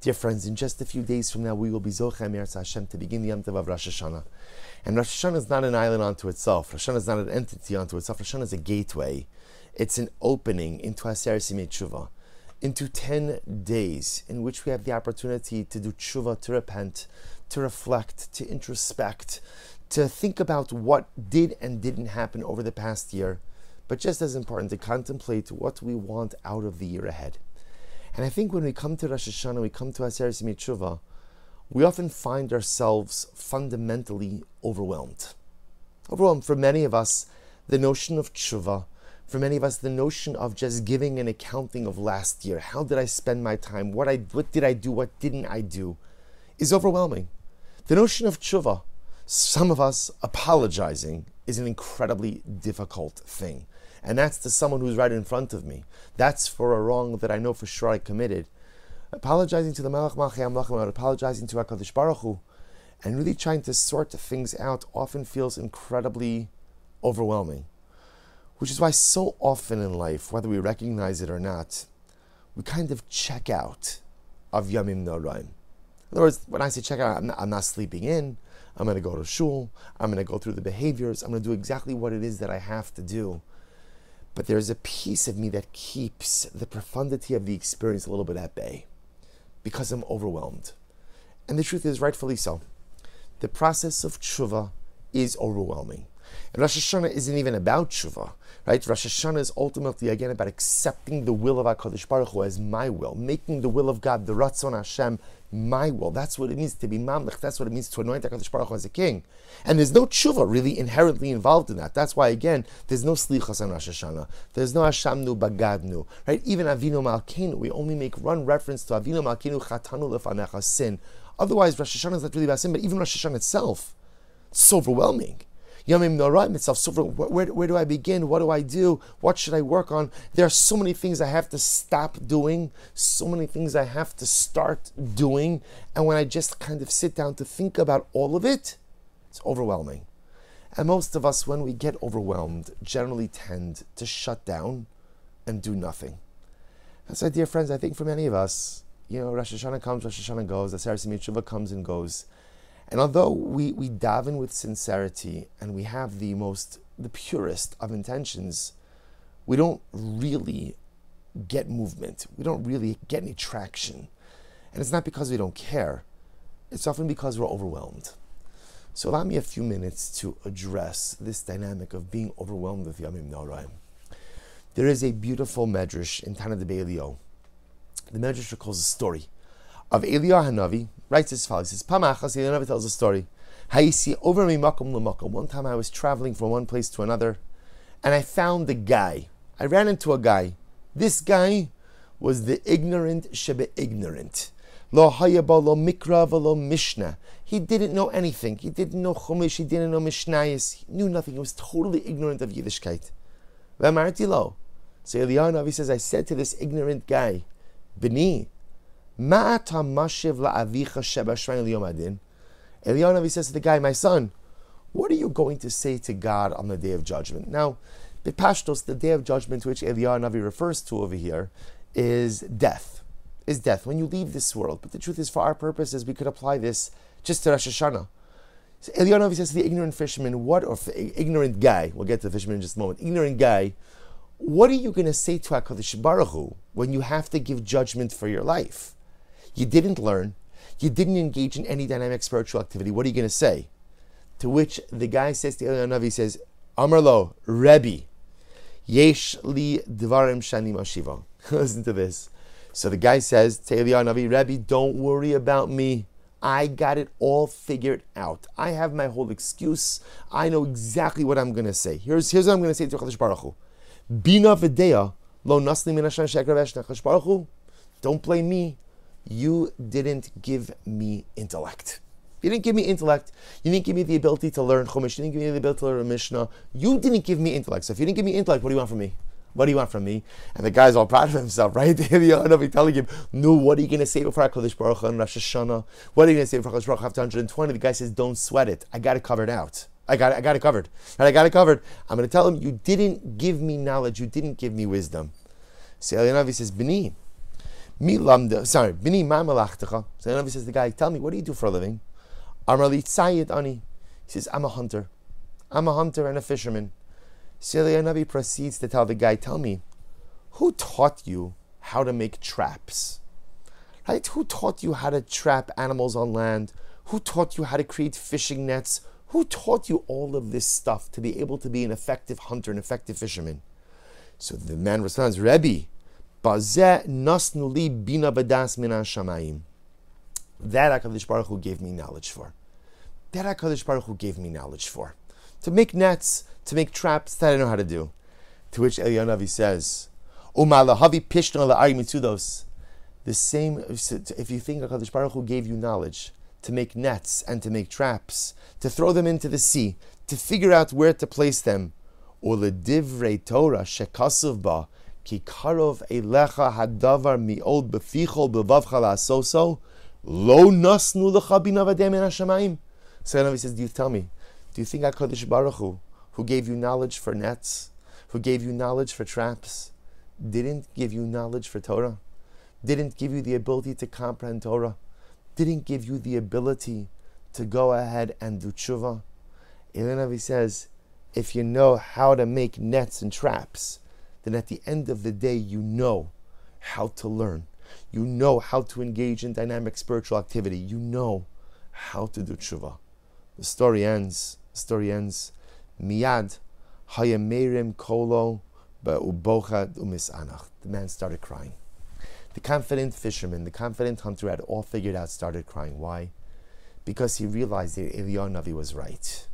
Dear friends, in just a few days from now, we will be Zochem Eretz Hashem to begin the Yom Tov of Rosh Hashanah. And Rosh Hashanah is not an island unto itself. Rosh Hashanah is not an entity unto itself. Rosh Hashanah is a gateway. It's an opening into Aseres Yemei Tshuva, into 10 days in which we have the opportunity to do tshuva, to repent, to reflect, to introspect, to think about what did and didn't happen over the past year, but just as important, to contemplate what we want out of the year ahead. And I think when we come to Rosh Hashanah, we come to Aser Tshuva, we often find ourselves fundamentally overwhelmed. Overwhelmed for many of us, the notion of tshuva, for many of us, the notion of just giving an accounting of last year. How did I spend my time? What I what did I do? What didn't I do? Is overwhelming. The notion of tshuva, some of us apologizing is an incredibly difficult thing and that's to someone who's right in front of me. That's for a wrong that I know for sure I committed. Apologizing to the Melech Malchei HaMelachim, apologizing to HaKadosh Baruch Hu, and really trying to sort things out often feels incredibly overwhelming. Which is why so often in life, whether we recognize it or not, we kind of check out of Yamim Noraim. In other words, when I say check out, I'm not, I'm not sleeping in. I'm going to go to shul. I'm going to go through the behaviors. I'm going to do exactly what it is that I have to do but there's a piece of me that keeps the profundity of the experience a little bit at bay because I'm overwhelmed. And the truth is, rightfully so. The process of tshuva is overwhelming. And Rosh Hashanah isn't even about tshuva, right? Rosh Hashanah is ultimately again about accepting the will of Hakadosh Baruch Hu as my will, making the will of God, the Ratzon Hashem, my will. That's what it means to be mamlech. That's what it means to anoint Hakadosh Baruch Hu as a king. And there's no tshuva really inherently involved in that. That's why again, there's no slichas on Rosh Hashanah. There's no Ashamnu bagadnu, right? Even Avinu Malkeinu, we only make one reference to Avinu Malkeinu chatanu lefanecha sin. Otherwise, Rosh Hashanah is not really about sin, but even Rosh Hashanah itself, it's overwhelming. Yamim Noraim itself. So where, where do I begin? What do I do? What should I work on? There are so many things I have to stop doing, so many things I have to start doing. And when I just kind of sit down to think about all of it, it's overwhelming. And most of us, when we get overwhelmed, generally tend to shut down and do nothing. And so, dear friends, I think for many of us, you know, Rosh Hashanah comes, Rosh Hashanah goes, the Sarasi comes and goes. And although we, we daven with sincerity and we have the most, the purest of intentions, we don't really get movement. We don't really get any traction. And it's not because we don't care, it's often because we're overwhelmed. So allow me a few minutes to address this dynamic of being overwhelmed with Yamim Noraim. There is a beautiful medrash in Tanna Devei Eliyahu. The medrash recalls a story of Eliyahu Hanavi, writes as follows. Says, Pamachas, Eliyahu Hanavi tells a story. see over me makom. One time I was traveling from one place to another, and I found a guy. I ran into a guy. This guy was the ignorant shebe ignorant. Lo hayaba lo mikra lo mishnah. He didn't know anything. He didn't know chumash. He didn't know mishnayis. He knew nothing. He was totally ignorant of Yiddishkeit. V'amarti lo. So Eliyahu Navi says, I said to this ignorant guy, Bini, Ma'ata mashiv la'avicha liyomadin. Eliyahu says to the guy, my son, what are you going to say to God on the day of judgment? Now, Bipashtos, the day of judgment which Eliyahu Navi refers to over here, is death. Is death when you leave this world. But the truth is, for our purposes, we could apply this just to Rosh Hashanah. So Eliyahu says to the ignorant fisherman, what, or ignorant guy, we'll get to the fisherman in just a moment, ignorant guy, what are you going to say to HaKadosh Baruch Hu when you have to give judgment for your life? You didn't learn. You didn't engage in any dynamic spiritual activity. What are you going to say? To which the guy says to Eliyahu Navi, says, Amarlo, Rebbe, Yesh li dvarim shani mashiva. Listen to this. So the guy says to Eliyahu Navi, Rebbe, don't worry about me. I got it all figured out. I have my whole excuse. I know exactly what I'm going to say. Here's, here's what I'm going to say to Chadosh Baruch Hu. Bina v'deya lo nasli min Hashem. Don't blame me you didn't give me intellect. You didn't give me intellect. You didn't give me the ability to learn Chumash. You didn't give me the ability to learn Mishnah. You didn't give me intellect. So if you didn't give me intellect, what do you want from me? What do you want from me? And the guy's all proud of himself, right? Be telling him, no, what are you going to say before HaKadosh Baruch and Rosh Hashanah? What are you going to say before HaKadosh Baruch Hu after 120? The guy says, don't sweat it. I got it covered out. I got it, I got it covered. And I got it covered. I'm going to tell him, you didn't give me knowledge. You didn't give me wisdom. So Eliyahu says, Bini, Mi sorry, bini ma malachtecha. So the Navi says the guy, tell me, what do you do for a living? Amrali tzayid ani. He says, I'm a hunter. I'm a hunter and a fisherman. So the Navi proceeds to tell the guy, tell me, who taught you how to make traps? Right? Who taught you how to trap animals on land? Who taught you how to create fishing nets? Who taught you all of this stuff to be able to be an effective hunter, an effective fisherman? So the man responds, Rebbe, That HaKadosh Baruch Hu gave me knowledge for. That HaKadosh Baruch Hu gave me knowledge for. To make nets, to make traps, that I know how to do. To which Eliyahu says, Umalahavi pishna la'ari. The same, if you think HaKadosh Baruch Hu gave you knowledge to make nets and to make traps, to throw them into the sea, to figure out where to place them, divrei Torah shekasuv ba, ki karov elecha hadavar mi'od befichol bevavcha la'asoso, lo nasnu lecha binavadem in hashamayim. So he says, do you tell me, do you think HaKadosh Baruch Hu, who gave you knowledge for nets, who gave you knowledge for traps, didn't give you knowledge for Torah? didn't give you the ability to comprehend Torah, didn't give you the ability to go ahead and do tshuva. Eliyahu says, if you know how to make nets and traps, then at the end of the day, you know how to learn. You know how to engage in dynamic spiritual activity. You know how to do tshuva. The story ends. The story ends. Miyad hayamerim kolo ba'ubochad umisanach. The man started crying. The confident fisherman, the confident hunter had all figured out, started crying. Why? Because he realized that Eliyahu Navi was right.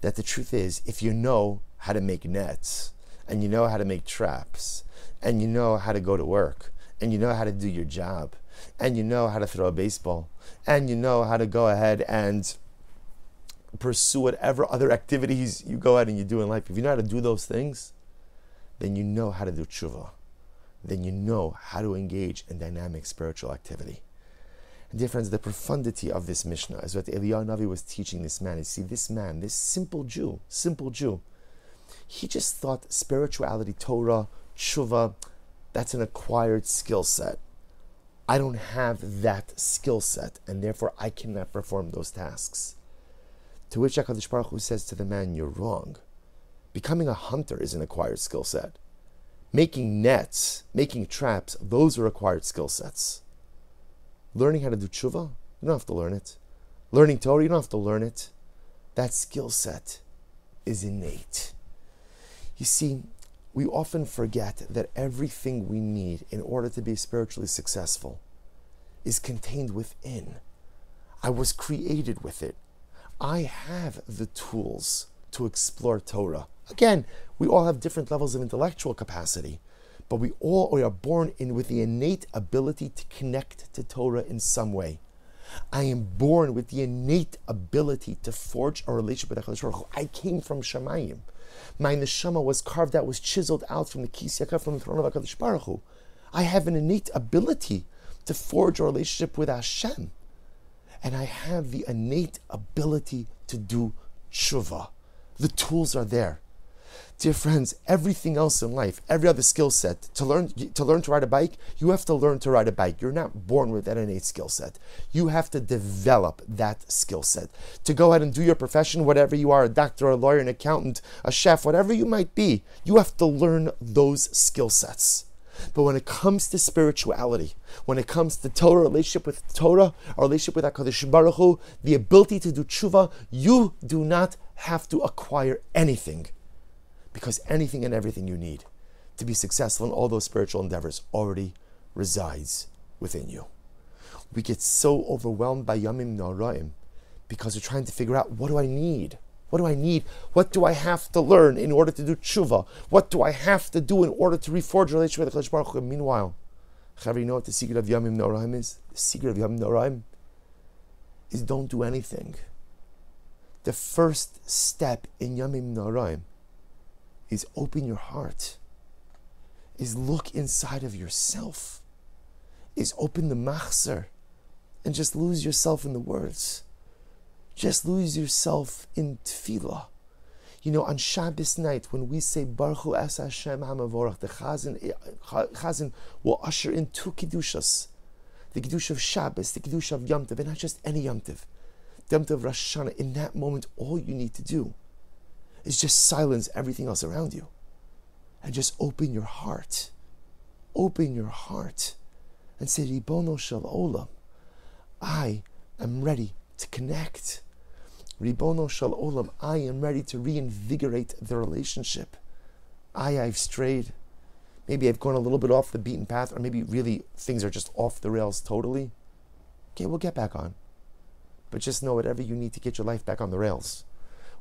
That the truth is, if you know how to make nets, and you know how to make traps, and you know how to go to work, and you know how to do your job, and you know how to throw a baseball, and you know how to go ahead and pursue whatever other activities you go ahead and you do in life, if you know how to do those things, then you know how to do tshuva then you know how to engage in dynamic spiritual activity. And dear friends, the profundity of this Mishnah is what Eliyahu Navi was teaching this man. You see, this man, this simple Jew, simple Jew, he just thought spirituality, Torah, tshuva, that's an acquired skill set. I don't have that skill set, and therefore I cannot perform those tasks. To which HaKadosh Baruch Hu says to the man, You're wrong. Becoming a hunter is an acquired skill set making nets, making traps, those are acquired skill sets. Learning how to do tshuva, you don't have to learn it. Learning Torah, you don't have to learn it. That skill set is innate. You see, we often forget that everything we need in order to be spiritually successful is contained within. I was created with it. I have the tools to explore Torah. Again, we all have different levels of intellectual capacity, but we all are born in with the innate ability to connect to Torah in some way. I am born with the innate ability to forge a relationship with HaKadosh Baruch. I came from Shemayim. My neshama was carved out, was chiseled out from the Kis from the throne of HaKadosh Baruch Hu. I have an innate ability to forge a relationship with Hashem. And I have the innate ability to do tshuva. The tools are there. Dear friends, everything else in life, every other skill set, to learn to learn to ride a bike, you have to learn to ride a bike. You're not born with that innate skill set. You have to develop that skill set. To go ahead and do your profession, whatever you are, a doctor, a lawyer, an accountant, a chef, whatever you might be, you have to learn those skill sets. But when it comes to spirituality, when it comes to Torah, relationship with Torah, our relationship with HaKadosh Baruch Hu, the ability to do tshuva, you do not have to acquire anything. Because anything and everything you need to be successful in all those spiritual endeavors already resides within you. We get so overwhelmed by Yamim Noraim because we're trying to figure out what do I need? What do I need? What do I have to learn in order to do tshuva? What do I have to do in order to reforge a relationship with the Baruch Hu? Meanwhile, you know what the secret of Yamim Noraim is? The secret of Yamim Noraim is don't do anything. The first step in Yamim Noraim is open your heart, is look inside of yourself, is open the machzer and just lose yourself in the words just lose yourself in tefillah. You know, on Shabbos night, when we say Baruch Hu Es Hashem Hamavorach, the Chazan, eh, Chazan will usher in two Kedushas. The Kedusha of Shabbos, the Kedusha of Yom Tov, and not just any Yom Tov. Yom Tov Rosh Hashanah, in that moment, all you need to do is just silence everything else around you. And just open your heart. Open your heart and say, Ribono Shel Olam, I am ready to connect. Ribono Shel Olam, I am ready to reinvigorate the relationship. I, I've strayed. Maybe I've gone a little bit off the beaten path, or maybe really things are just off the rails totally. Okay, we'll get back on. But just know whatever you need to get your life back on the rails,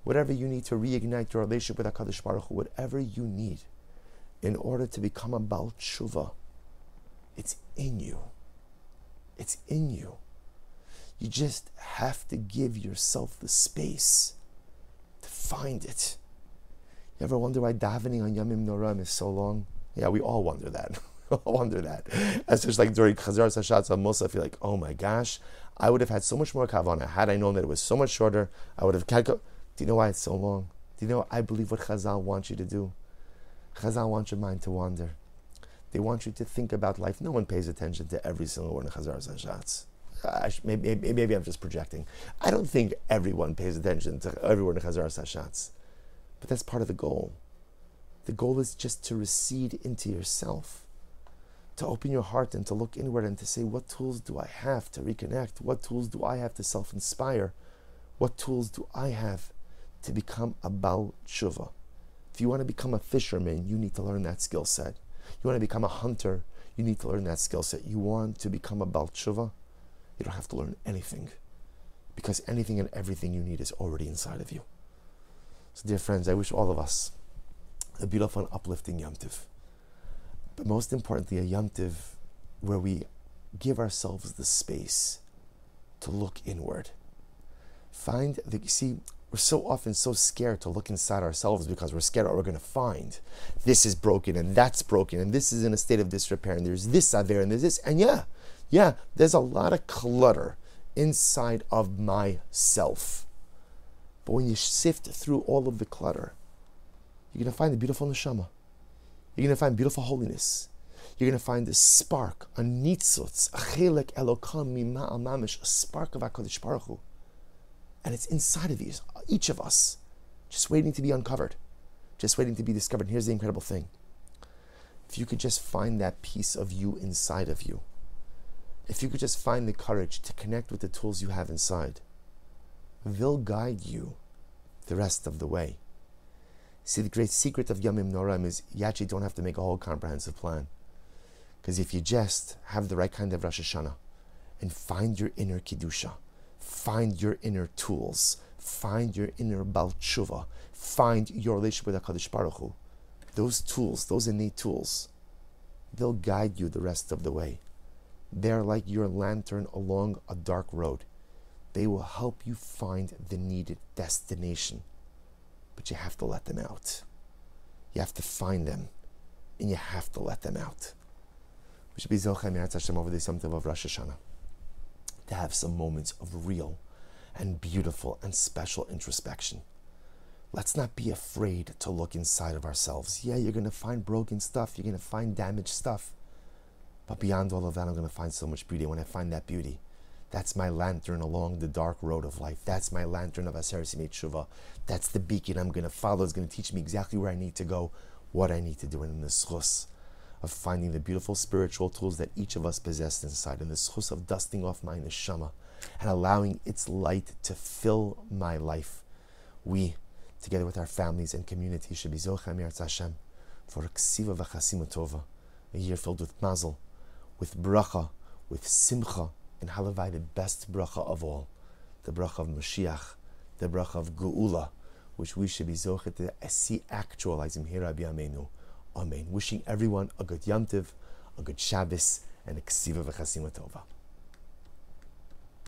whatever you need to reignite your relationship with HaKadosh Baruch Hu, whatever you need in order to become a Baal Tshuva, it's in you. It's in you. You just have to give yourself the space to find it. You ever wonder why davening on Yamim Noraim is so long? Yeah, we all wonder that. all wonder that. Especially like during Chazaras Hashatz on Musaf, I feel like, oh my gosh, I would have had so much more kavana had I known that it was so much shorter. I would have calculated. Do you know why it's so long? Do you know? I believe what Chazal wants you to do. Chazal wants your mind to wander. They want you to think about life. No one pays attention to every single word in Chazaras Hashatz maybe, maybe, maybe, I'm just projecting. I don't think everyone pays attention to every word in Chazaras Hashatz, but that's part of the goal. The goal is just to recede into yourself, to open your heart and to look inward and to say, what tools do I have to reconnect? What tools do I have to self inspire? What tools do I have to become a Baal Tshuva? If you want to become a fisherman, you need to learn that skill set. You want to become a hunter, you need to learn that skill set. You want to become a Baal Tshuva, you don't have to learn anything because anything and everything you need is already inside of you. So, dear friends, I wish all of us a beautiful and uplifting Yom Tiv. But most importantly, a Yom Tiv where we give ourselves the space to look inward. Find the, see, we're so often so scared to look inside ourselves because we're scared what we're going to find. This is broken and that's broken and this is in a state of disrepair and there's this out there and there's this. And yeah, yeah, there's a lot of clutter inside of myself. But when you sift through all of the clutter, you're going to find the beautiful neshama. You're going to find beautiful holiness. You're going to find this spark, a nitzutz, a chelek elokam mima mamish, a spark of HaKadosh Baruch Hu. And it's inside of you, each of us, just waiting to be uncovered, just waiting to be discovered. And here's the incredible thing. If you could just find that piece of you inside of you, if you could just find the courage to connect with the tools you have inside, they'll guide you the rest of the way. See, the great secret of Yamim Noraim is you actually don't have to make a whole comprehensive plan. Because if you just have the right kind of Rosh Hashanah and find your inner Kiddusha, find your inner tools, find your inner Baal Tshuva, find your relationship with HaKadosh Baruch Hu, those tools, those innate tools, they'll guide you the rest of the way. They're like your lantern along a dark road. They will help you find the needed destination. But you have to let them out. You have to find them and you have to let them out. We should be Zochem Hashem over the Yom of Rosh Hashanah to have some moments of real and beautiful and special introspection. Let's not be afraid to look inside of ourselves. Yeah, you're going to find broken stuff, you're going to find damaged stuff. But beyond all of that, I'm going to find so much beauty. When I find that beauty, that's my lantern along the dark road of life. That's my lantern of Aseret Tshuva. That's the beacon I'm going to follow. It's going to teach me exactly where I need to go, what I need to do. In the schus of finding the beautiful spiritual tools that each of us possess inside, and the schus of dusting off my neshama and allowing its light to fill my life, we, together with our families and communities, should be Zochem Hashem for a ksiva v'chasimutova, a year filled with mazel, with bracha, with simcha, and halavai the best bracha of all, the bracha of Mashiach, the bracha of Geula, which we should be zochet to see actualizing. Here Rabbi Amenu. Amen. Wishing everyone a good Yom a good Shabbos, and a ksiva v'chasimah tova.